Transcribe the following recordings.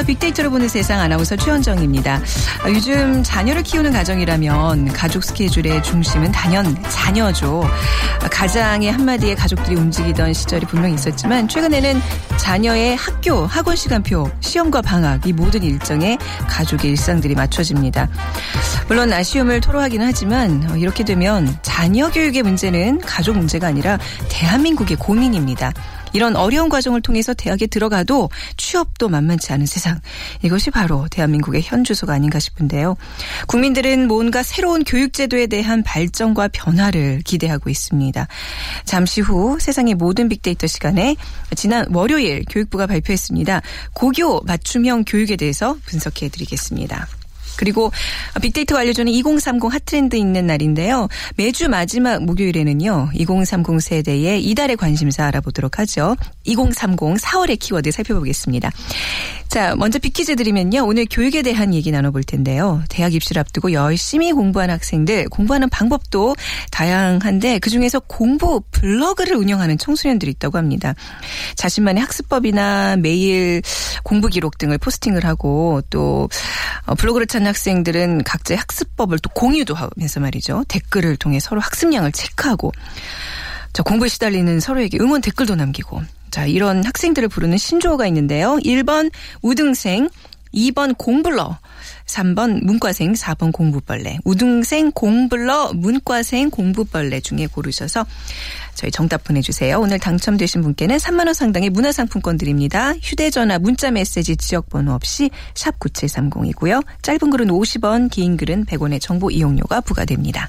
안녕하세요. 빅데이터로 보는 세상 아나운서 최원정입니다. 아, 요즘 자녀를 키우는 가정이라면 가족 스케줄의 중심은 단연 자녀죠. 아, 가장의 한마디에 가족들이 움직이던 시절이 분명히 있었지만 최근에는 자녀의 학교, 학원 시간표, 시험과 방학 이 모든 일정에 가족의 일상들이 맞춰집니다. 물론 아쉬움을 토로하기는 하지만 어, 이렇게 되면 자녀 교육의 문제는 가족 문제가 아니라 대한민국의 고민입니다. 이런 어려운 과정을 통해서 대학에 들어가도 취업도 만만치 않은 세상. 이것이 바로 대한민국의 현 주소가 아닌가 싶은데요. 국민들은 뭔가 새로운 교육제도에 대한 발전과 변화를 기대하고 있습니다. 잠시 후 세상의 모든 빅데이터 시간에 지난 월요일 교육부가 발표했습니다. 고교 맞춤형 교육에 대해서 분석해 드리겠습니다. 그리고 빅데이터가 알려주는 2030 핫트렌드 있는 날인데요. 매주 마지막 목요일에는요. 2030 세대의 이달의 관심사 알아보도록 하죠. 2030 4월의 키워드 살펴보겠습니다. 자, 먼저 빅퀴즈 드리면요. 오늘 교육에 대한 얘기 나눠볼 텐데요. 대학 입시를 앞두고 열심히 공부한 학생들, 공부하는 방법도 다양한데 그중에서 공부 블로그를 운영하는 청소년들이 있다고 합니다. 자신만의 학습법이나 매일 공부 기록 등을 포스팅을 하고 또 어, 블로그를 찾는 학생들은 각자의 학습법을 또 공유도 하면서 말이죠. 댓글을 통해 서로 학습량을 체크하고 저 공부에 시달리는 서로에게 응원 댓글도 남기고 자, 이런 학생들을 부르는 신조어가 있는데요. 1번 우등생, 2번 공블러, 3번 문과생, 4번 공부벌레. 우등생, 공블러, 문과생, 공부벌레 중에 고르셔서 저희 정답 보내주세요. 오늘 당첨되신 분께는 3만 원 상당의 문화상품권 드립니다. 휴대전화, 문자메시지, 지역번호 없이 샵 9730이고요. 짧은 글은 50원, 긴 글은 100원의 정보 이용료가 부과됩니다.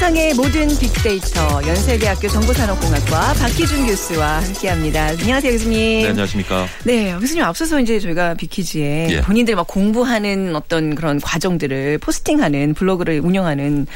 세상의 모든 빅데이터 연세대학교 정보산업공학과 박희준 교수와 함께합니다. 안녕하세요, 교수님. 네, 안녕하십니까. 네, 교수님 앞서서 이제 저희가 빅퀴즈에 예. 본인들 막 공부하는 어떤 그런 과정들을 포스팅하는 블로그를 운영하는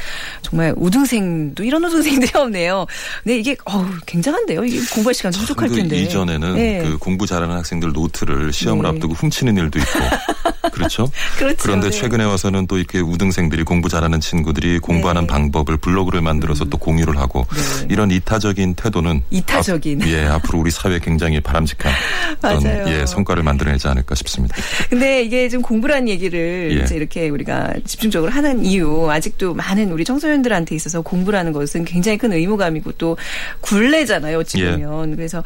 정말 우등생도 이런 우등생들이 없네요. 근데 이게 어우 굉장한데요. 이게 공부할 시간 부족할 그 텐데. 이전에는 네. 그 공부 잘하는 학생들 노트를 시험을 네. 앞두고 훔치는 일도 있고 그렇죠. 그렇죠. 그런데 네. 최근에 와서는 또 이렇게 우등생들이 공부 잘하는 친구들이 공부하는 네. 음. 방법을 블로그를 만들어서 또 공유를 하고 네. 이런 이타적인 태도는 이타적인. 앞, 예 앞으로 우리 사회에 굉장히 바람직한 맞아요. 예 성과를 만들어내지 않을까 싶습니다. 근데 이게 좀 공부라는 얘기를 예. 이제 이렇게 우리가 집중적으로 하는 이유 아직도 많은 우리 청소년들한테 있어서 공부라는 것은 굉장히 큰 의무감이고 또 굴레잖아요. 어찌 예. 보면 그래서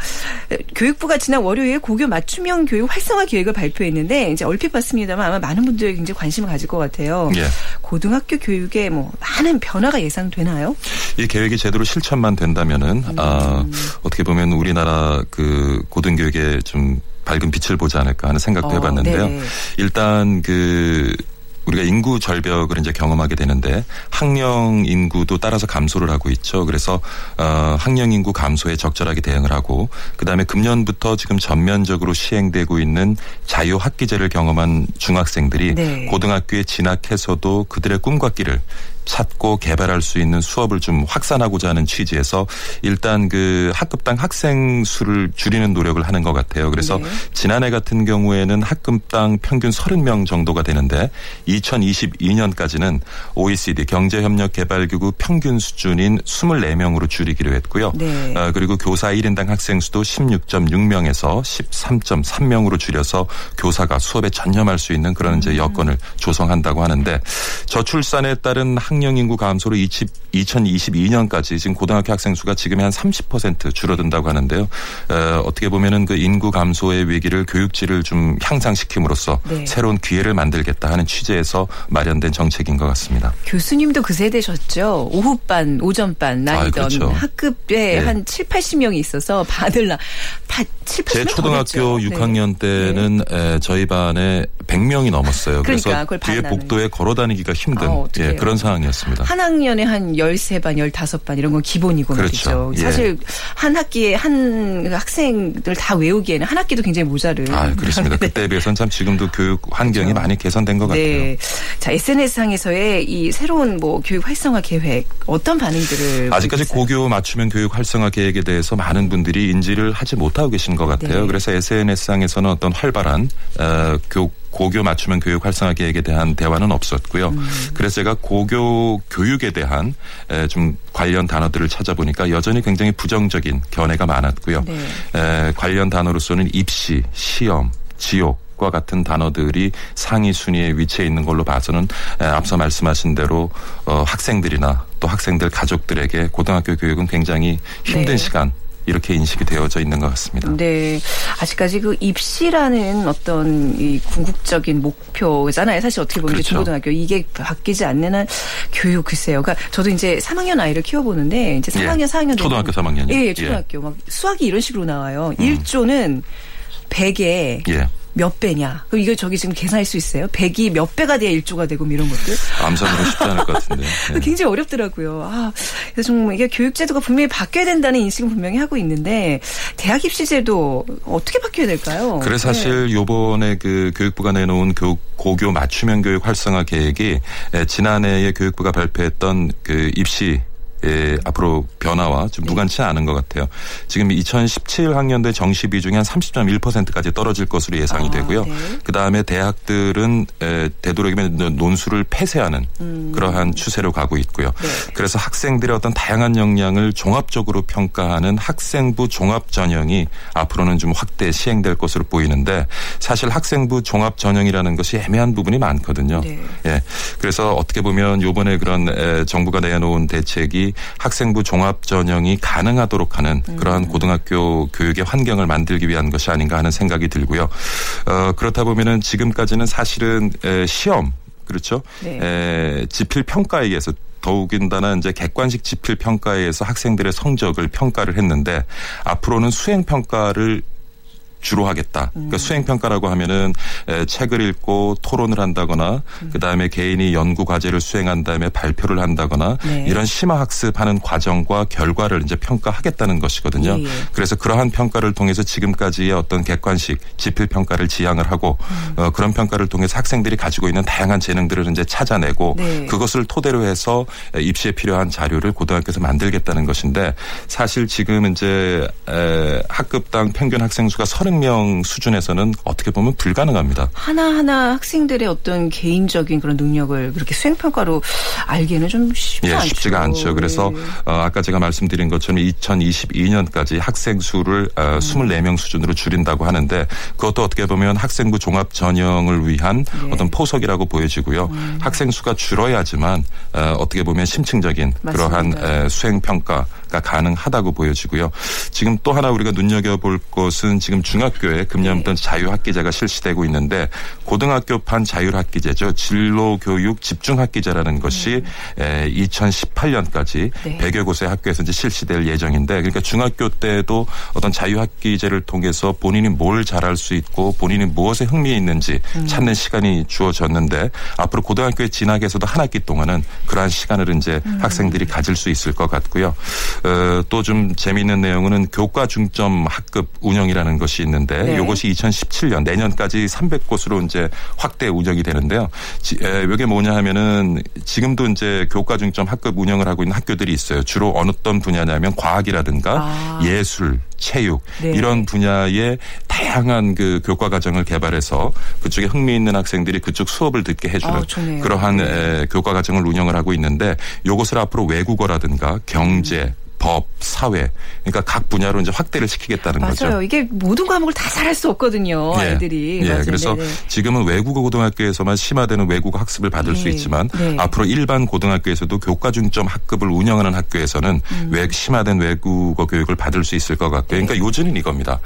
교육부가 지난 월요일 고교 맞춤형 교육 활성화 계획을 발표했는데 이제 얼핏 봤습니다 만 아마 많은 분들이 굉장히 관심을 가질 것 같아요. 예. 고등학교 교육에 뭐 많은 변화가 예상되나요? 이 계획이 제대로 실천만 된다면은 아, 어떻게 보면 우리나라 그 고등교육에 좀 밝은 빛을 보지 않을까 하는 생각도 어, 해봤는데요. 네. 일단 그 우리가 인구 절벽을 이제 경험하게 되는데 학령 인구도 따라서 감소를 하고 있죠. 그래서 어 학령 인구 감소에 적절하게 대응을 하고 그다음에 금년부터 지금 전면적으로 시행되고 있는 자유 학기제를 경험한 중학생들이 네. 고등학교에 진학해서도 그들의 꿈과 길을 찾고 개발할 수 있는 수업을 좀 확산하고자 하는 취지에서 일단 그 학급당 학생 수를 줄이는 노력을 하는 것 같아요. 그래서 네. 지난해 같은 경우에는 학급당 평균 30명 정도가 되는데 2022년까지는 OECD 경제협력개발기구 평균 수준인 24명으로 줄이기로 했고요. 네. 어, 그리고 교사 1인당 학생 수도 16.6명에서 13.3명으로 줄여서 교사가 수업에 전념할 수 있는 그런 음. 이제 여건을 조성한다고 하는데 저출산에 따른 학령 학령 인구 감소로 2022년까지 지금 고등학교 학생 수가 지금의 한 30% 줄어든다고 하는데요. 어, 어떻게 보면은 그 인구 감소의 위기를 교육질을 좀 향상시킴으로써 네. 새로운 기회를 만들겠다 하는 취지에서 마련된 정책인 것 같습니다. 교수님도 그 세대셨죠. 오후반, 오전반 나이던 아, 그렇죠. 학급에 네. 한 7, 80명이 있어서 반을 나, 다 7, 80명 제 초등학교 더 됐죠. 6학년 때는 에, 저희 반에 100명이 넘었어요. 그러니까 그래서 뒤에. 복도에 걸어 다니기가 힘든 아. 예, 그런 상황 이었습니다. 한 학년에 한 13반, 15반 이런 건 기본이고 그렇죠. 예. 사실 한 학기에 한 학생들 다 외우기에는 한 학기도 굉장히 모자른. 아, 그렇습니다. 그때에 비해서는 참 지금도 교육 환경이 많이 개선된 것 같아요. 네. 자, SNS상에서의 이 새로운 뭐 교육 활성화 계획 어떤 반응들을 아직까지? 고교 맞춤형 교육 활성화 계획에 대해서 많은 분들이 인지를 하지 못하고 계신 것 같아요. 네. 그래서 SNS상에서는 어떤 활발한 어, 교 고교 맞춤형 교육 활성화 계획에 대한 대화는 없었고요. 음. 그래서 제가 고교 교육에 대한 에, 좀 관련 단어들을 찾아보니까 여전히 굉장히 부정적인 견해가 많았고요. 네. 에, 관련 단어로서는 입시, 시험, 지옥, 과 같은 단어들이 상위 순위에 위치해 있는 걸로 봐서는 에, 앞서 말씀하신 대로 어, 학생들이나 또 학생들 가족들에게 고등학교 교육은 굉장히 힘든 네. 시간 이렇게 인식이 되어져 있는 것 같습니다. 네. 아직까지 그 입시라는 어떤 이 궁극적인 목표잖아요. 사실 어떻게 보면 그렇죠. 중고등학교 이게 바뀌지 않는 한 교육 글쎄요. 그러니까 저도 이제 3학년 아이를 키워보는데 이제 3학년, 예. 4학년 초등학교 3학년이요? 예, 예. 초등학교 막 수학이 이런 식으로 나와요. 1조는 100에 예. 몇 배냐. 그럼 이거 저기 지금 계산할 수 있어요? 100이 몇 배가 돼야 1조가 되고 뭐 이런 것들. 암산으로 쉽지 않을 것 같은데. 예. 굉장히 어렵더라고요. 아, 그래서 좀 이게 교육제도가 분명히 바뀌어야 된다는 인식은 분명히 하고 있는데 대학 입시제도 어떻게 바뀌어야 될까요? 그래 사실 요번에 그 교육부가 내놓은 교육 고교 맞춤형 교육 활성화 계획이 에, 지난해에 교육부가 발표했던 그 입시 예, 앞으로 변화와 좀 무관치 않은 것 같아요. 지금 2017 학년도에 정시 비중이 한 30.1%까지 떨어질 것으로 예상이 아, 되고요. 네. 그 다음에 대학들은 에, 되도록이면 논술을 폐쇄하는 음. 그러한 추세로 가고 있고요. 그래서 학생들의 어떤 다양한 역량을 종합적으로 평가하는 학생부 종합 전형이 앞으로는 좀 확대 시행될 것으로 보이는데 사실 학생부 종합 전형이라는 것이 애매한 부분이 많거든요. 네. 예. 그래서 어떻게 보면 요번에 그런 에, 정부가 내놓은 대책이 학생부 종합 전형이 가능하도록 하는 그러한 고등학교 교육의 환경을 만들기 위한 것이 아닌가 하는 생각이 들고요. 어, 그렇다 보면은 지금까지는 사실은 에, 시험 그렇죠. 네. 에, 지필 평가에 의해서 더욱인다나 이제 객관식 지필 평가에 의해서 학생들의 성적을 평가를 했는데 앞으로는 수행 평가를 주로 하겠다. 음. 그러니까 수행 평가라고 하면은 에, 책을 읽고 토론을 한다거나 음. 그다음에 개인이 연구 과제를 수행한 다음에 발표를 한다거나 네. 이런 심화 학습하는 과정과 결과를 이제 평가하겠다는 것이거든요. 예, 예. 그래서 그러한 평가를 통해서 지금까지의 어떤 객관식 지필 평가를 지향을 하고 음. 어, 그런 평가를 통해서 학생들이 가지고 있는 다양한 재능들을 이제 찾아내고 네. 그것을 토대로 해서 입시에 필요한 자료를 고등학교에서 만들겠다는 것인데 사실 지금 이제 에, 학급당 평균 학생 수가 30명 수준에서는 어떻게 보면 불가능합니다. 하나하나 학생들의 어떤 개인적인 그런 능력을 그렇게 수행평가로 알기에는 좀 쉽지 예, 않죠. 쉽지가 않죠. 그래서 예. 어, 아까 제가 말씀드린 것처럼 2022년까지 학생 수를 어, 음. 24명 수준으로 줄인다고 하는데 그것도 어떻게 보면 학생부 종합 전형을 위한 네. 음. 어떤 포석이라고 보여지고요. 학생 수가 줄어야지만 어, 어떻게 보면 심층적인 그러한 맞습니다. 에, 수행 평가가 가능하다고 보여지고요. 지금 또 하나 우리가 눈여겨볼 것은 지금 중 학교에 금년부터 네. 자유학기제가 실시되고 있는데 고등학교판 자율학기제죠. 진로교육 집중학기제라는 것이 에, 2018년까지 네. 100여 곳의 학교에서 이제 실시될 예정인데 그러니까 중학교 때도 어떤 자유학기제를 통해서 본인이 뭘 잘할 수 있고 본인이 무엇에 흥미 있는지 음. 찾는 시간이 주어졌는데 앞으로 고등학교에 진학에서도 한 학기 동안은 그러한 시간을 이제 음. 학생들이 가질 수 있을 것 같고요. 어, 또 좀 재미있는 내용은 교과 중점 학급 운영이라는 것이 있는데 네. 이것이 2017년 내년까지 300곳으로 이제 확대 운영이 되는데요. 지, 에, 이게 뭐냐 하면은 지금도 이제 교과 중점 학급 운영을 하고 있는 학교들이 있어요. 주로 어느 어떤 분야냐면 과학이라든가 아. 예술, 체육 네. 이런 분야의 다양한 그 교과 과정을 개발해서 그쪽에 흥미 있는 학생들이 그쪽 수업을 듣게 해주는 아. 그러한 에, 교과 과정을 운영을 하고 있는데 요것을 앞으로 외국어라든가 경제 법, 사회, 그러니까 각 분야로 이제 확대를 시키겠다는 맞아요. 거죠. 이게 모든 과목을 다 잘할 수 없거든요. 예. 아이들이. 예, 맞아요. 그래서 네네. 지금은 외국어 고등학교에서만 심화되는 외국어 학습을 받을 수 네. 있지만 네. 앞으로 일반 고등학교에서도 교과 중점 학급을 운영하는 학교에서는 음. 외, 심화된 외국어 교육을 받을 수 있을 것 같고요. 네. 그러니까 요지는 이겁니다.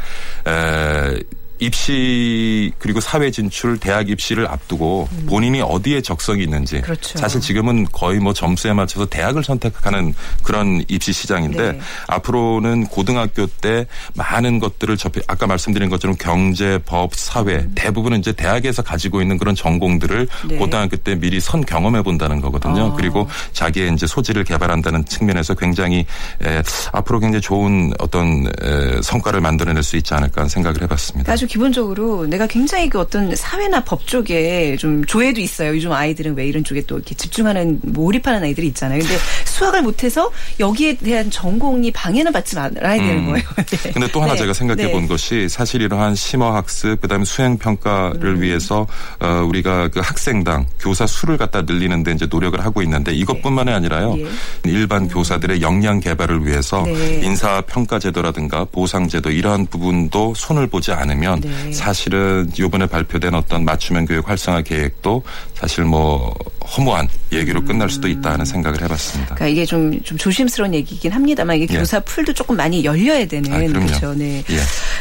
에, 입시 그리고 사회 진출 대학 입시를 앞두고 본인이 어디에 적성이 있는지 음. 그렇죠. 사실 지금은 거의 뭐 점수에 맞춰서 대학을 선택하는 그런 입시 시장인데 네. 앞으로는 고등학교 때 많은 것들을 접해 아까 말씀드린 것처럼 경제, 법, 사회 대부분은 이제 대학에서 가지고 있는 그런 전공들을 음. 네. 고등학교 때 미리 선 경험해 본다는 거거든요. 아. 그리고 자기의 이제 소질을 개발한다는 측면에서 굉장히 에, 앞으로 굉장히 좋은 어떤 에, 성과를 만들어낼 수 있지 않을까 하는 생각을 해봤습니다. 아주 기본적으로 내가 굉장히 그 어떤 사회나 법 쪽에 좀 조예도 있어요. 요즘 아이들은 왜 이런 쪽에 또 이렇게 집중하는 몰입하는 아이들이 있잖아요. 근데 수학을 못해서 여기에 대한 전공이 방해는 받지 말아야 되는 거예요. 네. 근데 또 하나 네. 제가 생각해 네. 본 것이 사실 이러한 심화 학습 그다음에 수행 평가를 음. 위해서 어 우리가 그 학생당 교사 수를 갖다 늘리는데 이제 노력을 하고 있는데 이것뿐만이 아니라요. 예. 일반 교사들의 역량 개발을 위해서 네. 인사 평가 제도라든가 보상 제도 이러한 부분도 손을 보지 않으면 네. 사실은 이번에 발표된 어떤 맞춤형 교육 활성화 계획도 사실 뭐 허무한 얘기로 음. 끝날 수도 있다는 생각을 해봤습니다. 그러니까 이게 좀, 좀 조심스러운 얘기긴 합니다만 이게 예. 교사 풀도 조금 많이 열려야 되는 아. 그렇죠. 네. 예.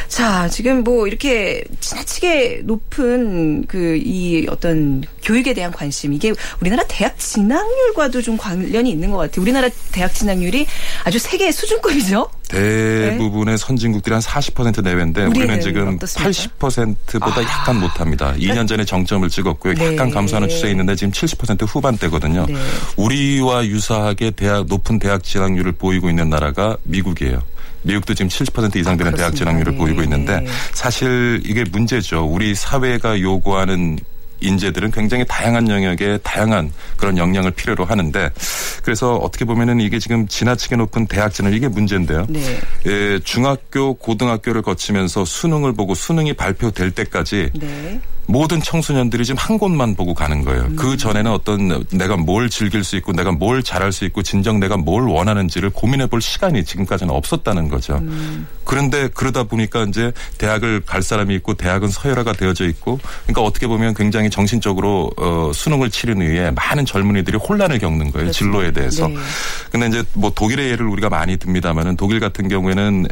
자, 지금 뭐 이렇게 지나치게 높은 그 이 어떤 교육에 대한 관심 이게 우리나라 대학 진학률과도 좀 관련이 있는 것 같아요. 우리나라 대학 진학률이 아주 세계 수준급이죠. 대부분의 선진국들이 한 40% 내외인데 우리는 지금 어떻습니까? 80%보다 약간 못합니다. 2년 전에 정점을 찍었고요. 네. 약간 감소하는 추세에 있는데 지금 70% 후반대거든요. 네. 우리와 유사하게 대학 높은 대학 진학률을 보이고 있는 나라가 미국이에요. 미국도 지금 70% 이상 되는 아, 대학. 진학률을 네. 보이고 있는데 네. 사실 이게 문제죠. 우리 사회가 요구하는 인재들은 굉장히 다양한 영역에 다양한 그런 역량을 필요로 하는데 그래서 어떻게 보면은 이게 지금 지나치게 높은 대학 진학 이게 문제인데요. 네. 예, 중학교, 고등학교를 거치면서 수능을 보고 수능이 발표될 때까지 네. 모든 청소년들이 지금 한 곳만 보고 가는 거예요. 음. 그 전에는 어떤 내가 뭘 즐길 수 있고 내가 뭘 잘할 수 있고 진정 내가 뭘 원하는지를 고민해 볼 시간이 지금까지는 없었다는 거죠. 음. 그런데 그러다 보니까 이제 대학을 갈 사람이 있고 대학은 서열화가 되어져 있고 그러니까 어떻게 보면 굉장히 정신적으로 어, 수능을 치른 후에 많은 젊은이들이 혼란을 겪는 거예요. 진로에 대해서. 네. 근데 이제 뭐 독일의 예를 우리가 많이 듭니다만은 독일 같은 경우에는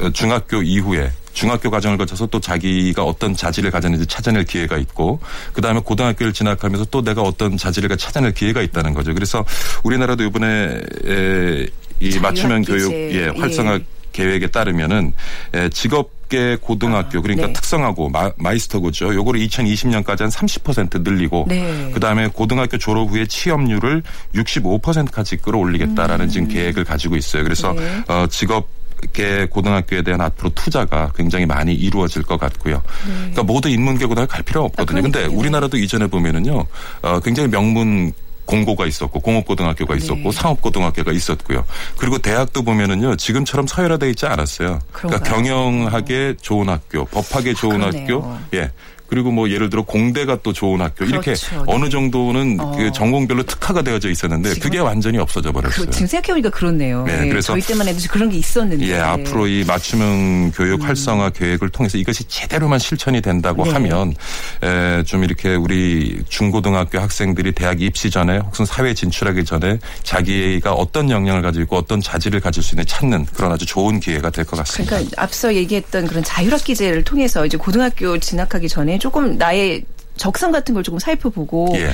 어, 중학교 이후에 중학교 과정을 거쳐서 또 자기가 어떤 자질을 가졌는지 찾아낼 기회가 있고 그다음에 고등학교를 진학하면서 또 내가 어떤 자질을 찾아낼 기회가 있다는 거죠. 그래서 우리나라도 이번에 에, 이 맞춤형. 교육 예, 활성화 예. 계획에 따르면은 에, 직업계 고등학교 그러니까 네. 특성하고 마, 마이스터고죠. 요거를 2020년까지 한 30% 늘리고 네. 그다음에 고등학교 졸업 후에 취업률을 65%까지 끌어올리겠다라는 지금 계획을 가지고 있어요. 그래서 음. 네. 어 직업 계 고등학교에 대한 앞으로 투자가 굉장히 많이 이루어질 것 같고요. 그러니까 모두 인문계 고등학교 갈 필요 없거든요. 네. 아, 근데. 우리나라도 이전에 보면은요. 어 굉장히 명문 공고가 있었고 공업고등학교가 있었고 네. 상업고등학교가 있었고요. 그리고 대학도 보면은요 지금처럼 서열화돼 있지 않았어요. 그러니까 그런가요? 경영학에 좋은 학교, 법학에 좋은 아. 학교, 예. 그리고 뭐 예를 들어 공대가 또 좋은 학교 이렇게 그렇죠. 어느 네. 정도는 어. 그 전공별로 특화가 되어져 있었는데 그게 완전히 없어져 버렸어요. 그, 지금 생각해보니까 그렇네요. 네, 네, 그래서- 저희 때만 해도 그런 게 있었는데. 예, 앞으로 이 맞춤형 교육 음. 활성화 계획을 통해서 이것이 제대로만 실천이 된다고 네. 하면 에, 좀 이렇게 우리 중고등학교 학생들이 대학 입시 전에 혹은 사회 진출하기 전에 자기가 어떤 역량을 가지고 어떤 자질을 가질 수 있는 찾는 그런 아주 좋은 기회가 될 것 같습니다. 그러니까 앞서 얘기했던 그런 자율학기제를 통해서 이제 고등학교 진학하기 전에 조금 나의 적성 같은 걸 조금 살펴보고 예.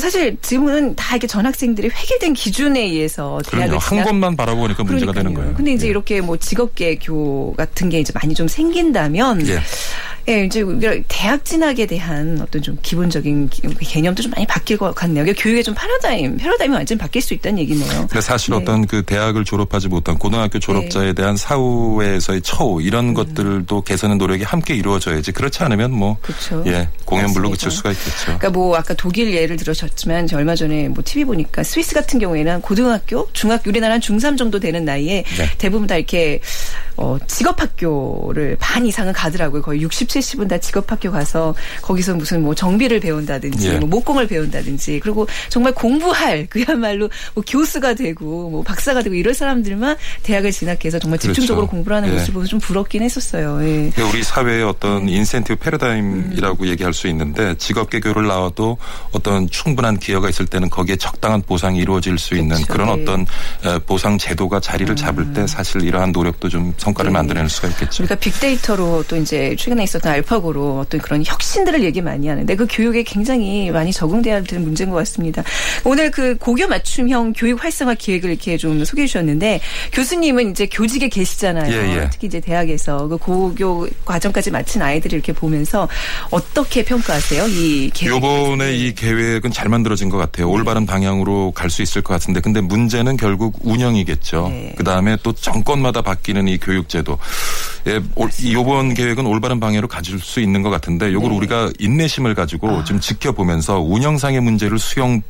사실 지금은 다 이렇게 전학생들이 획일된 기준에 의해서. 대학을 한 곳만 바라보니까 문제가 되는 그러니까요. 거예요. 근데 이제 예. 이렇게 뭐 직업계 교 같은 게 이제 많이 좀 생긴다면 예. 예, 이제 대학 진학에 대한 어떤 좀 기본적인 기- 개념도 좀 많이 바뀔 것 같네요. 교육의 좀 패러다임, 패러다임이 완전 히 바뀔 수 있다는 얘기네요. 근데 사실 네. 어떤 그 대학을 졸업하지 못한 고등학교 졸업자에 대한 사후에서의 처우 이런 것들도 개선의 노력이 함께 이루어져야지 그렇지 않으면 뭐 그렇죠. 예, 공연불로. 그칠 수가 있겠죠. 그러니까 뭐 아까 독일 예를 들으셨지만 저 얼마 전에 뭐 TV 보니까 스위스 같은 경우에는 고등학교, 중학교 우리나라 한 중3 정도 되는 나이에 네. 대부분 다 이렇게 어 직업 학교를 반 이상은 가더라고요. 거의 60, 70은 다 직업학교 가서 거기서 무슨 뭐 정비를 배운다든지 예. 뭐 목공을 배운다든지 그리고 정말 공부할 그야말로 뭐 교수가 되고 뭐 박사가 되고 이럴 사람들만 대학을 진학해서 정말 그렇죠. 집중적으로 공부를 하는 예. 모습을 보면서 좀 부럽긴 했었어요. 예. 그러니까 우리 사회의 어떤 네. 인센티브 음. 패러다임이라고 얘기할 수 있는데 직업계교를 나와도 어떤 충분한 기여가 있을 때는 거기에 적당한 보상이 이루어질 수 있는 그렇죠. 그런 네. 어떤 에, 보상 제도가 자리를 잡을 때 사실 이러한 노력도 좀 성과를 네. 만들어낼 수가 있겠죠. 우리가 빅데이터로 또 이제 최근에 있었 던 알파고로 어떤 그런 혁신들을 얘기 많이 하는데 그 교육에 굉장히 많이 적응돼야 되는 문제인 것 같습니다. 오늘 그 고교 맞춤형 교육 활성화 기획을 이렇게 좀 소개해 주셨는데 교수님은 이제 교직에 계시잖아요. 예, 예. 특히 이제 대학에서 그 고교 과정까지 마친 아이들을 이렇게 보면서 어떻게 평가하세요? 이 계획. 요번에 이 계획은 잘 만들어진 것 같아요. 네. 올바른 방향으로 갈 수 있을 것 같은데 근데 문제는 결국 운영이겠죠. 네. 그다음에 또 정권마다 바뀌는 이 교육제도. 예, 올- 이 요번 계획은 올바른 방향으로 가질 수 있는 것 같은데 요걸 네. 우리가 인내심을 가지고 아. 좀 지켜보면서 운영상의 문제를 수용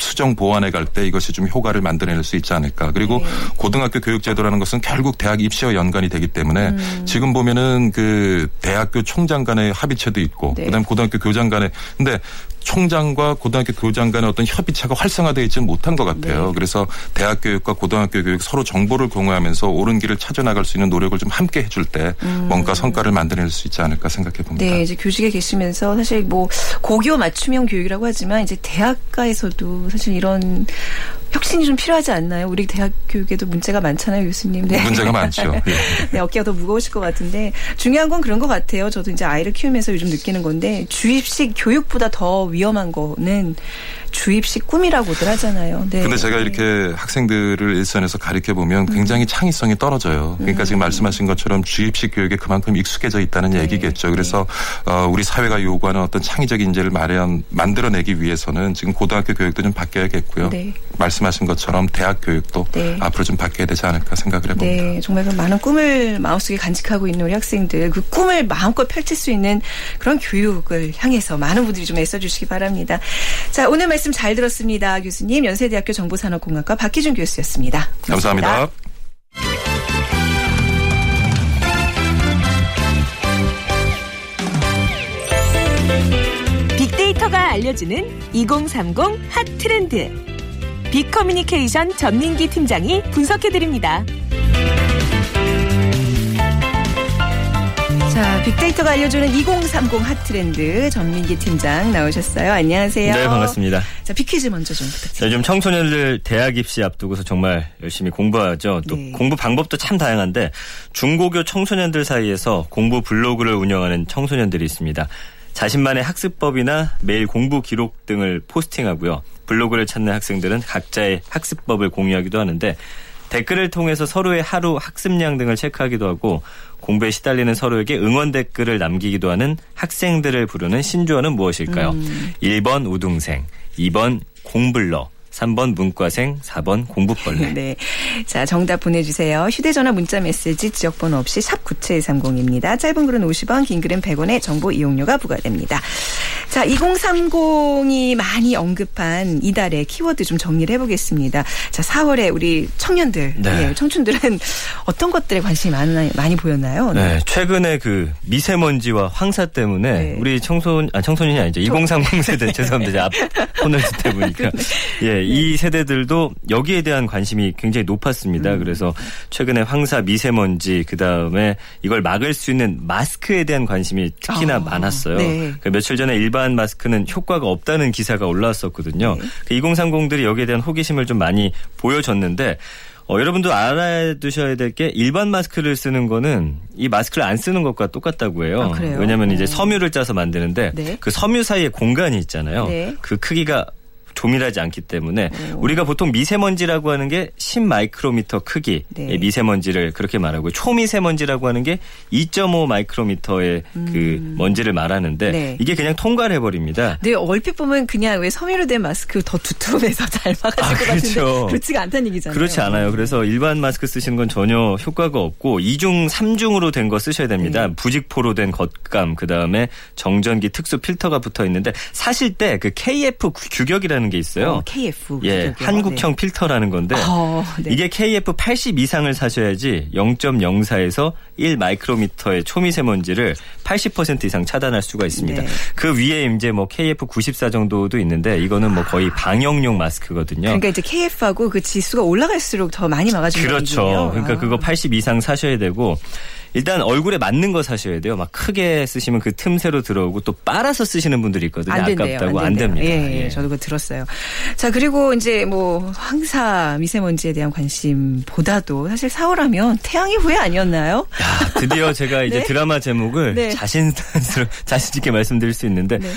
수정 보완해 갈 때 이것이 좀 효과를 만들어낼 수 있지 않을까. 그리고 네. 고등학교 교육 제도라는 것은 결국 대학 입시와 연관이 되기 때문에 음. 지금 보면은 그 대학교 총장 간의 합의체도 있고 네. 그다음에 고등학교 교장 간에 근데 총장과 고등학교 교장 간의 어떤 협의체가 활성화되어 있지 못한 것 같아요. 네. 그래서 대학 교육과 고등학교 교육 서로 정보를 공유하면서 옳은 길을 찾아나갈 수 있는 노력을 좀 함께 해줄 때 뭔가 성과를 만들어낼 수 있지 않을까 생각해 봅니다. 음. 네, 이제 교직에 계시면서 사실 뭐 고교 맞춤형 교육이라고 하지만 이제 대학가에서도 사실 이런 혁신이 좀 필요하지 않나요? 우리 대학 교육에도 문제가 많잖아요, 교수님. 네. 문제가 많죠. 예. 네, 어깨가 더 무거우실 것 같은데 중요한 건 그런 것 같아요. 저도 이제 아이를 키우면서 요즘 느끼는 건데 주입식 교육보다 더 위험한 거는 주입식 꿈이라고들 하잖아요. 네. 근데 제가 이렇게 학생들을 일선에서 가르쳐 보면 굉장히 창의성이 떨어져요. 그러니까 지금 말씀하신 것처럼 주입식 교육에 그만큼 익숙해져 있다는 네. 얘기겠죠. 그래서 어, 우리 사회가 요구하는 어떤 창의적 인재를 마련 만들어내기 위해서는 지금 고등학교 교육도 좀 바뀌어야겠고요. 네. 말씀하신 것처럼 대학 교육도 네. 앞으로 좀 바뀌어야 되지 않을까 생각을 해봅니다. 네, 정말 그 많은 꿈을 마음속에 간직하고 있는 우리 학생들 그 꿈을 마음껏 펼칠 수 있는 그런 교육을 향해서 많은 분들이 좀 애써주시기 바랍니다. 자, 오늘 말씀 잘 들었습니다, 교수님. 연세대학교 정보산업공학과 박희준 교수였습니다. 고맙습니다. 감사합니다. 빅데이터가 알려주는 2030 핫 트렌드. 빅커뮤니케이션 전민기 팀장이 분석해드립니다. 자, 빅데이터가 알려주는 2030 핫트렌드 전민기 팀장 나오셨어요. 안녕하세요. 네, 반갑습니다. 자, 빅퀴즈 먼저 좀 부탁드립니다. 요즘 청소년들 대학 입시 앞두고서 정말 열심히 공부하죠. 또 네. 공부 방법도 참 다양한데 중고교 청소년들 사이에서 공부 블로그를 운영하는 청소년들이 있습니다. 자신만의 학습법이나 매일 공부 기록 등을 포스팅하고요. 블로그를 찾는 학생들은 각자의 학습법을 공유하기도 하는데 댓글을 통해서 서로의 하루 학습량 등을 체크하기도 하고 공부에 시달리는 서로에게 응원 댓글을 남기기도 하는 학생들을 부르는 신조어는 무엇일까요? 1번 우등생, 2번 공블러, 3번 문과생, 4번 공부벌레. 네. 자, 정답 보내주세요. 휴대전화 문자 메시지 지역번호 없이 샵9730입니다. 짧은 글은 50원, 긴 글은 100원의 정보 이용료가 부과됩니다. 자, 2030이 많이 언급한 이달의 키워드 좀 정리를 해보겠습니다. 자, 4월에 우리 청년들, 네. 예, 청춘들은 어떤 것들에 관심이 많이, 많이 보였나요? 네, 최근에 그 미세먼지와 황사 때문에 네. 우리 청소년, 아, 청소년이 아니죠. 2030 세대, 죄송합니다. 앞 폰을 듣다 보니까. 예, 이 세대들도 여기에 대한 관심이 굉장히 높았습니다. 음. 그래서 최근에 황사, 미세먼지, 그 다음에 이걸 막을 수 있는 마스크에 대한 관심이 특히나 아, 많았어요. 네. 그 며칠 전에 일반 마스크는 효과가 없다는 기사가 올라왔었거든요. 그 2030들이 여기에 대한 호기심을 좀 많이 보여줬는데 어, 여러분도 알아두셔야 될 게 일반 마스크를 쓰는 거는 이 마스크를 안 쓰는 것과 똑같다고 해요. 아? 왜냐하면 이제 어. 섬유를 짜서 만드는데 네. 그 섬유 사이에 공간이 있잖아요. 네. 그 크기가 조밀하지 않기 때문에 오. 우리가 보통 미세먼지라고 하는 게 10 마이크로미터 크기 네. 의 미세먼지를 그렇게 말하고 초미세먼지라고 하는 게 2.5 마이크로미터의 그 먼지를 말하는데 음. 네. 이게 그냥 통과를 해버립니다. 네, 얼핏 보면 그냥 왜 섬유로 된 마스크 더 두툼해서 잘 막아질 아, 것 같은데 그렇죠. 그렇지가 않다는 얘기잖아요. 그렇지 않아요. 그래서 일반 마스크 쓰시는 건 전혀 효과가 없고 2중, 3중으로 된 거 쓰셔야 됩니다. 네. 부직포로 된 겉감, 그 다음에 정전기 특수 필터가 붙어 있는데 사실 때 그 KF 규격이라는 게 있어요. 어, KF. 예, 규격이요. 한국형 필터라는 건데 네. 어, 네. 이게 KF 80 이상을 사셔야지 0.04에서 1 마이크로미터의 초미세먼지를 80% 이상 차단할 수가 있습니다. 네. 그 위에 이제 뭐 KF94 정도도 있는데 이거는 뭐 거의 방역용 마스크거든요. 그러니까 이제 KF하고 그 지수가 올라갈수록 더 많이 막아주는 그렇죠. 얘기예요? 그러니까 아. 그거 80 이상 사셔야 되고 일단 얼굴에 맞는 거 사셔야 돼요. 막 크게 쓰시면 그 틈새로 들어오고 또 빨아서 쓰시는 분들이 있거든요. 안 된대요. 아깝다고 안, 된대요. 됩니다. 예, 예, 저도 그거 들었어요. 자, 그리고 이제 뭐 황사 미세먼지에 대한 관심보다도 사실 4월하면 태양의 후예 아니었나요? 야, 드디어 제가 이제 네? 드라마 제목을 네. 자신 자신 있게 말씀드릴 수 있는데 네.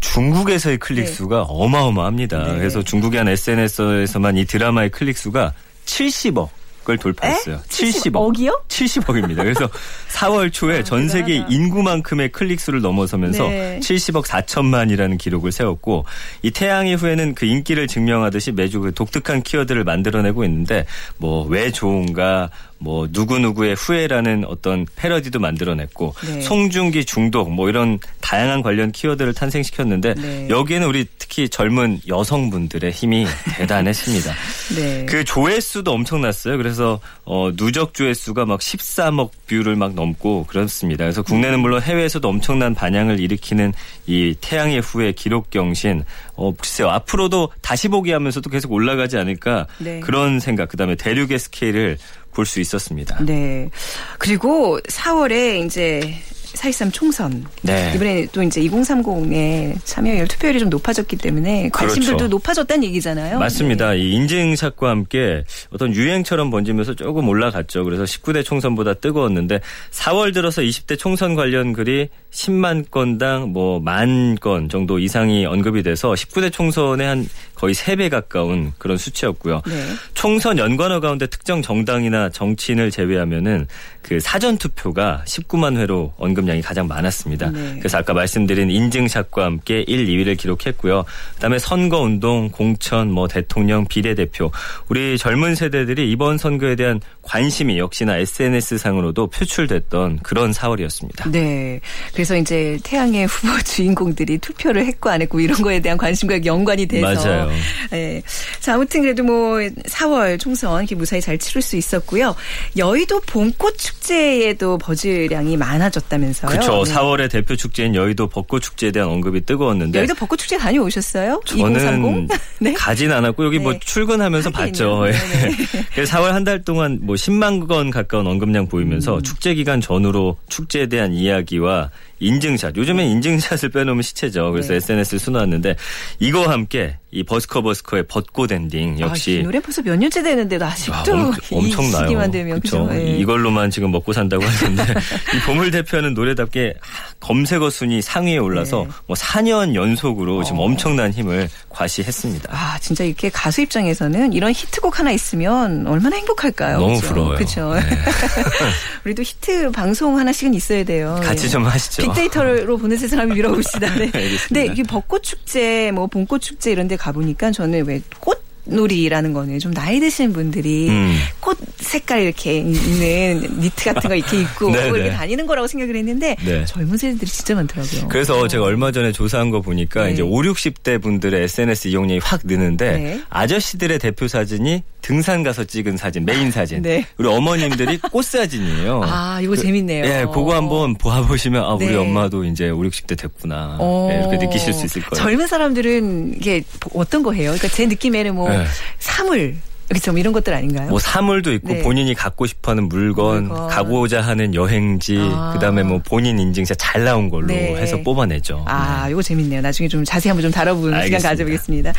중국에서의 클릭 네. 수가 어마어마합니다. 네. 그래서 중국의 한 SNS에서만 이 드라마의 클릭 수가 70억. 을 돌파했어요. 에? 70억. 70억이요? 70억입니다. 그래서 4월 초에 전 세계 대단하다. 인구만큼의 클릭 수를 넘어서면서 네. 70억 4천만이라는 기록을 세웠고 이 태양의 후예는 그 인기를 증명하듯이 매주 그 독특한 키워드를 만들어내고 있는데 뭐 왜 좋은가 뭐 누구누구의 후예라는 어떤 패러디도 만들어냈고 네. 송중기 중독 뭐 이런 다양한 관련 키워드를 탄생시켰는데 네. 여기에는 우리 특히 젊은 여성분들의 힘이 대단했습니다. 네. 그 조회수도 엄청났어요. 그래서 어, 누적 조회수가 막 13억 뷰를 막 넘고 그렇습니다. 그래서 국내는 음. 물론 해외에서도 엄청난 반향을 일으키는 이 태양의 후예 기록 경신. 어, 글쎄요. 앞으로도 다시 보기 하면서도 계속 올라가지 않을까 네. 그런 생각. 그다음에 대륙의 스케일을 볼 수 있었습니다. 네. 그리고 4월에 이제 4.13 총선. 네. 이번에 또 이제 2030에 참여율 투표율이 좀 높아졌기 때문에 관심들도 그렇죠. 높아졌다는 얘기잖아요. 맞습니다. 이 인증샷과 함께 어떤 유행처럼 번지면서 조금 올라갔죠. 그래서 19대 총선보다 뜨거웠는데 4월 들어서 20대 총선 관련 글이 10만 건당 뭐 만 건 정도 이상이 언급이 돼서 19대 총선의 한 거의 3배 가까운 그런 수치였고요. 네. 총선 연관어 가운데 특정 정당이나 정치인을 제외하면은 그 사전 투표가 19만 회로 언급량이 가장 많았습니다. 네. 그래서 아까 말씀드린 인증샷과 함께 1, 2위를 기록했고요. 그다음에 선거 운동, 공천, 뭐 대통령, 비례대표 우리 젊은 세대들이 이번 선거에 대한 관심이 역시나 SNS 상으로도 표출됐던 그런 4월이었습니다. 네. 그래서 이제 태양의 후보 주인공들이 투표를 했고 안 했고 이런 거에 대한 관심과 연관이 돼서. 맞아요. 네. 자, 아무튼 그래도 뭐 4월 총선 이렇게 무사히 잘 치를 수 있었고요. 여의도 봄꽃 축제에도 버즈량이 많아졌다면서요. 그렇죠. 네. 4월의 대표 축제인 여의도 벚꽃 축제에 대한 언급이 뜨거웠는데 여의도 벚꽃 축제 다녀오셨어요? 저는 2030? 네. 가진 않았고 여기 뭐 네. 출근하면서 하긴요. 봤죠. 예. 네네. 그래서 4월 한 달 동안 뭐 10만 건 가까운 언급량 보이면서 음. 축제 기간 전후로 축제에 대한 이야기와 인증샷. 요즘엔 인증샷을 빼놓으면 시체죠. 그래서 네. SNS를 수놓았는데 이거와 함께 이 버스커 버스커의 벚꽃 엔딩 아, 이 역시 노래 벌써 몇 년째 되는데도 아, 아직도 엄, 엄청나요. 시기만 되면 그쵸? 그죠? 예. 이걸로만 지금 먹고 산다고 하는데 이 봄을 대표하는 노래답게 검색어 순위 상위에 올라서 네. 뭐 4년 연속으로 지금 어. 엄청난 힘을 과시했습니다. 아, 진짜 이렇게 가수 입장에서는 이런 히트곡 하나 있으면 얼마나 행복할까요? 너무 그죠? 부러워요. 네. 그렇죠. 우리도 히트 방송 하나씩은 있어야 돼요. 같이 예. 좀 하시죠. 빅데이터로 보는 세상을 밀어봅시다. 네. 알겠습니다. 근데 이게 벚꽃 축제, 뭐 봄꽃 축제 이런 데 가보니까 저는 왜 꽃, 놀이라는 거는 좀 나이 드신 분들이 음. 꽃 색깔 이렇게 있는 니트 같은 거 이렇게 입고 네, 이렇게 네. 다니는 거라고 생각을 했는데 네. 젊은 세대들이 진짜 많더라고요. 그래서 제가 얼마 전에 조사한 거 보니까 네. 이제 5, 60대 분들의 SNS 이용량이 확 느는데 네. 아저씨들의 대표 사진이 등산 가서 찍은 사진, 메인 사진. 네. 우리 어머님들이 꽃 사진이에요. 아, 이거 재밌네요. 예, 그거 한번 보아보시면 아, 우리 네. 엄마도 이제 5, 60대 됐구나. 어. 예, 이렇게 느끼실 수 있을 거예요. 젊은 사람들은 이게 어떤 거 해요? 그러니까 제 느낌에는 뭐 네. 사물 그렇죠. 뭐 이런 것들 아닌가요? 뭐 사물도 있고 네. 본인이 갖고 싶어하는 물건, 물건. 가고자 하는 여행지, 아. 그다음에 뭐 본인 인증샷 잘 나온 걸로 네. 해서 뽑아내죠. 아, 네. 이거 재밌네요. 나중에 좀 자세히 한번 좀 다뤄보는 시간 알겠습니다. 가져보겠습니다.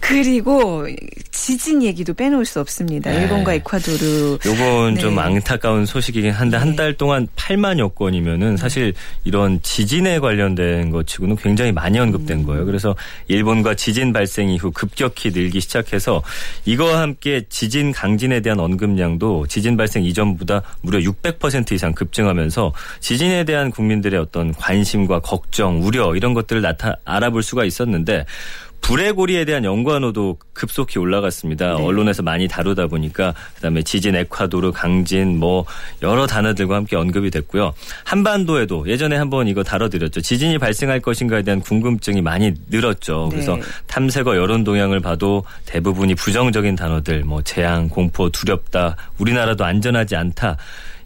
그리고 지진 얘기도 빼놓을 수 없습니다. 네. 일본과 에콰도르. 요건 네. 좀 안타까운 소식이긴 한데 한 달 동안 8만여 건이면은 사실 이런 지진에 관련된 것 치고는 굉장히 많이 언급된 음. 거예요. 그래서 일본과 지진 발생 이후 급격히 늘기 시작해서 이거와 함께 지진 강진에 대한 언급량도 지진 발생 이전보다 무려 600% 이상 급증하면서 지진에 대한 국민들의 어떤 관심과 걱정, 우려 이런 것들을 나타 알아볼 수가 있었는데 불의 고리에 대한 연관어도 급속히 올라갔습니다. 네. 언론에서 많이 다루다 보니까 그다음에 지진, 에콰도르, 강진 뭐 여러 단어들과 함께 언급이 됐고요. 한반도에도 예전에 한번 이거 다뤄드렸죠. 지진이 발생할 것인가에 대한 궁금증이 많이 늘었죠. 그래서 네. 탐색어 여론 동향을 봐도 대부분이 부정적인 단어들, 뭐 재앙, 공포, 두렵다, 우리나라도 안전하지 않다.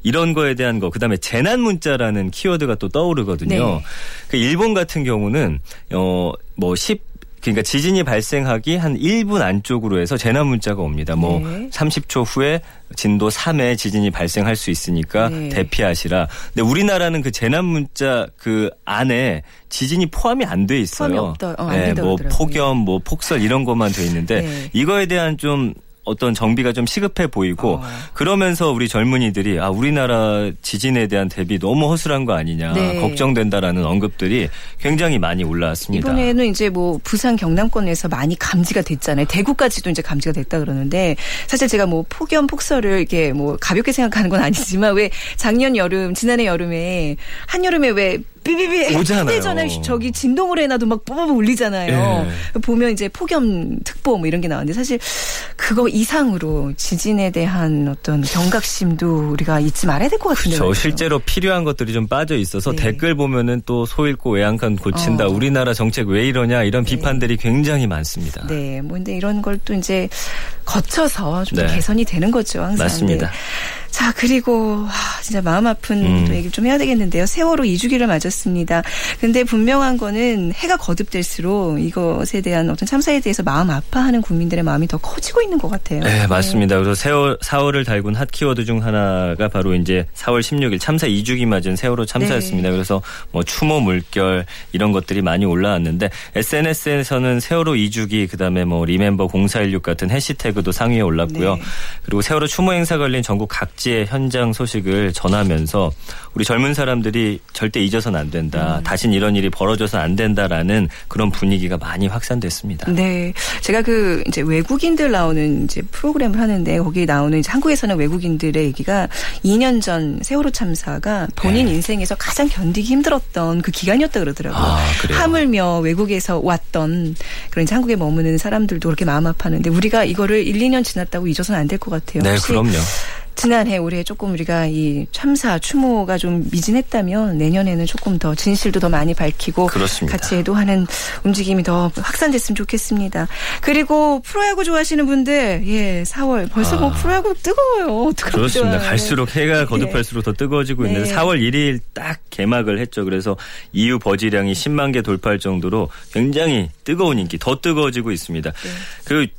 이런 거에 대한 거 그다음에 재난 문자라는 키워드가 또 떠오르거든요. 네. 그 일본 같은 경우는 어뭐 10 그러니까 지진이 발생하기 한 1분 안쪽으로 해서 재난 문자가 옵니다. 뭐 네. 30초 후에 진도 3의 지진이 발생할 수 있으니까 네. 대피하시라. 근데 우리나라는 그 재난 문자 그 안에 지진이 포함이 안 돼 있어요. 포함이 없다- 어, 안 네, 뭐. 폭염, 뭐 폭설 이런 것만 돼 있는데 네. 이거에 대한 좀 어떤 정비가 좀 시급해 보이고 어. 그러면서 우리 젊은이들이 아 우리나라 지진에 대한 대비 너무 허술한 거 아니냐 네. 걱정된다라는 언급들이 굉장히 많이 올라왔습니다. 이번에는 이제 뭐 부산 경남권에서 많이 감지가 됐잖아요. 대구까지도 이제 감지가 됐다 그러는데 사실 제가 뭐 폭염 폭설을 이렇게 뭐 가볍게 생각하는 건 아니지만 왜 작년 여름 지난해 여름에 한 여름에 왜 삐삐삐 오잖아요. 휴대전화 저기 진동을 해놔도 막 뽀뽀뽀 울리잖아요. 예. 보면 이제 폭염 특보 뭐 이런 게 나오는데 사실 그거 이상으로 지진에 대한 어떤 경각심도 우리가 잊지 말아야 될 것 같은데요. 저 실제로 필요한 것들이 좀 빠져 있어서 네. 댓글 보면은 또소 잃고 외양간 고친다. 어. 우리나라 정책 왜 이러냐 이런 비판들이 굉장히 많습니다. 네, 뭐 근데 이런 걸 또 이제 거쳐서 좀더 네. 개선이 되는 거죠, 항상. 맞습니다. 네. 자, 그리고 하, 진짜 마음 아픈 음. 또 얘기를 좀 해야 되겠는데요. 세월호 2주기를 맞 았습니다. 근데 분명한 거는 해가 거듭될수록 이것에 대한 어떤 참사에 대해서 마음 아파하는 국민들의 마음이 더 커지고 있는 것 같아요. 네, 맞습니다. 그래서 세월, 4월을 달군 핫 키워드 중 하나가 바로 이제 4월 16일 참사 2주기 맞은 세월호 참사였습니다. 네. 그래서 뭐 추모 물결 이런 것들이 많이 올라왔는데 SNS에서는 세월호 2주기 그다음에 뭐 리멤버 0416 같은 해시태그도 상위에 올랐고요. 네. 그리고 세월호 추모 행사 걸린 전국 각지의 현장 소식을 전하면서 우리 젊은 사람들이 절대 잊어서는 안 된다. 음. 다신 이런 일이 벌어져서는 안 된다라는 그런 분위기가 많이 확산됐습니다. 네. 제가 그 이제 외국인들 나오는 이제 프로그램을 하는데 거기 나오는 이제 한국에서는 외국인들의 얘기가 2년 전 세월호 참사가 본인 네. 인생에서 가장 견디기 힘들었던 그 기간이었다 그러더라고요. 아? 하물며 외국에서 왔던 그런 이제 한국에 머무는 사람들도 그렇게 마음 아파하는데 우리가 이거를 1, 2년 지났다고 잊어서는 안 될 것 같아요. 네, 그럼요. 지난해 올해 조금 우리가 이 참사 추모가 좀 미진했다면 내년에는 조금 더 진실도 더 많이 밝히고 그렇습니다. 같이 애도하는 움직임이 더 확산됐으면 좋겠습니다. 그리고 프로야구 좋아하시는 분들 예 4월 벌써 뭐 아. 프로야구 뜨거워요. 그렇습니다. 좋아요. 갈수록 해가 거듭할수록 더 뜨거워지고 네. 있는데 4월 1일 딱 개막을 했죠. 그래서 이 buzz량이 10만 개 돌파할 정도로 굉장히 뜨거운 인기, 더 뜨거워지고 있습니다. 그리고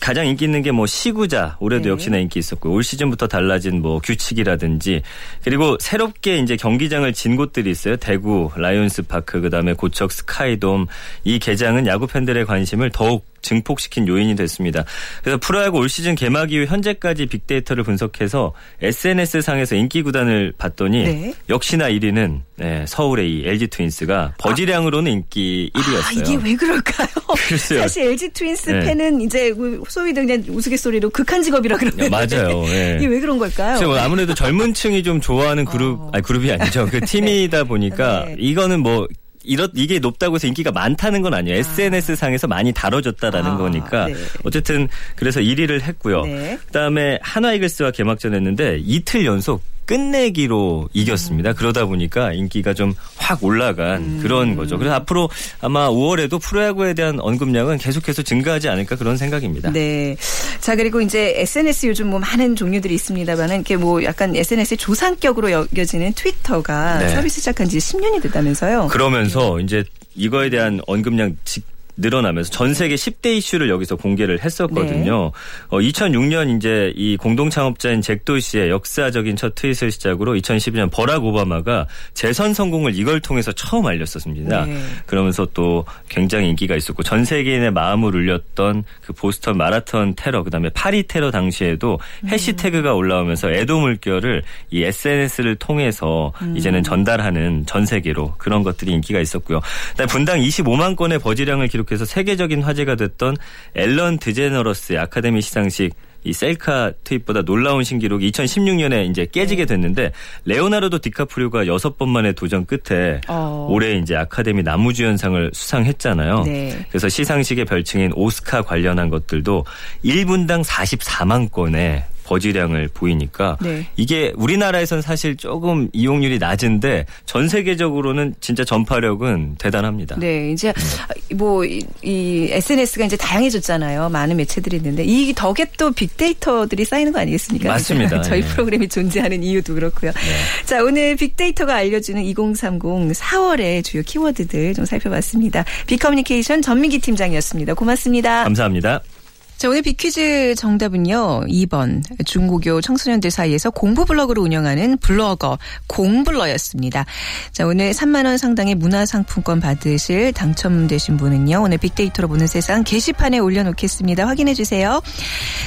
가장 인기 있는 게 뭐 시구자 올해도 네. 역시나 인기 있었고 올 시즌부터 달라진 뭐 규칙이라든지 그리고 새롭게 이제 경기장을 진 곳들이 있어요. 대구 라이온스 파크 그다음에 고척 스카이돔. 이 개장은 야구 팬들의 관심을 더욱 증폭시킨 요인이 됐습니다. 그래서 프로야구 올 시즌 개막 이후 현재까지 빅데이터를 분석해서 SNS 상에서 인기 구단을 봤더니 네. 역시나 1위는 네, 서울의 이 LG 트윈스가 buzz량으로는 인기 1위였어요. 아, 이게 왜 그럴까요? 글쎄요. 사실 LG 트윈스 네. 팬은 이제 소위 그냥 우스갯소리로 극한 직업이라 그러는데 맞아요. 예. 이게 왜 그런 걸까요? 뭐 아무래도 젊은 층이 좀 좋아하는 그룹, 어. 아니 그룹이 아니죠. 그 팀이다 보니까 네. 이거는 뭐 이렇 이게 높다고 해서 인기가 많다는 건 아니에요. SNS 상에서 많이 다뤄졌다라는 아, 거니까 네. 어쨌든 그래서 1위를 했고요. 네. 그다음에 하나 이글스와 개막전 했는데 이틀 연속 끝내기로 이겼습니다. 그러다 보니까 인기가 좀 확 올라간 음. 그런 거죠. 그래서 앞으로 아마 5월에도 프로야구에 대한 언급량은 계속해서 증가하지 않을까 그런 생각입니다. 네. 자, 그리고 이제 SNS 요즘 뭐 많은 종류들이 있습니다만은 이렇게 뭐 약간 SNS의 조상격으로 여겨지는 트위터가 네. 서비스 시작한 지 10년이 됐다면서요. 그러면서 이제 이거에 대한 언급량 직 늘어나면서 전 세계 10대 이슈를 여기서 공개를 했었거든요. 어, 2006년 이제 이 공동 창업자인 잭 도시의 역사적인 첫 트윗을 시작으로 2012년 버락 오바마가 재선 성공을 이걸 통해서 처음 알렸었습니다. 네. 그러면서 또 굉장히 인기가 있었고 전 세계인의 마음을 울렸던 그 보스턴 마라톤 테러 그다음에 파리 테러 당시에도 해시태그가 올라오면서 애도 물결을 이 SNS를 통해서 이제는 전달하는 전 세계로 그런 것들이 인기가 있었고요. 분당 25만 건의 버지량을 기록 해서 세계적인 화제가 됐던 앨런 드제너러스의 아카데미 시상식 이 셀카 트윗보다 놀라운 신기록이 2016년에 이제 깨지게 됐는데 레오나르도 디카프리오가 여섯 번 만에 도전 끝에 어. 올해 이제 아카데미 나무주연상을 수상했잖아요. 네. 그래서 시상식의 별칭인 오스카 관련한 것들도 1분당 44만 건의 버즈량을 보이니까 네. 이게 우리나라에선 사실 조금 이용률이 낮은데 전 세계적으로는 진짜 전파력은 대단합니다. 네, 이제 뭐이 SNS가 이제 다양해졌잖아요. 많은 매체들이 있는데 이 덕에 또 빅데이터들이 쌓이는 거 아니겠습니까? 맞습니다. 저희 예. 프로그램이 존재하는 이유도 그렇고요. 자, 오늘 빅데이터가 알려주는 2030 4월의 주요 키워드들 좀 살펴봤습니다. 빅커뮤니케이션 전민기 팀장이었습니다. 고맙습니다. 감사합니다. 자, 오늘 빅퀴즈 정답은요. 2번. 중고교 청소년들 사이에서 공부 블로그를 운영하는 블로거 공블러였습니다. 자, 오늘 3만 원 상당의 문화 상품권 받으실 당첨되신 분은요. 오늘 빅데이터로 보는 세상 게시판에 올려놓겠습니다. 확인해 주세요.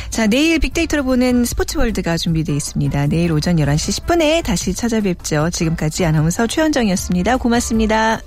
자, 내일 빅데이터로 보는 스포츠 월드가 준비되어 있습니다. 내일 오전 11시 10분에 다시 찾아뵙죠. 지금까지 아나운서 최현정이었습니다. 고맙습니다.